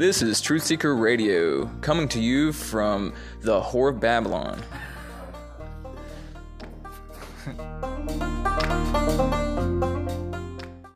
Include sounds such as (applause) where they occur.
This is Truth Seeker Radio, coming to you from the Whore of Babylon. (laughs)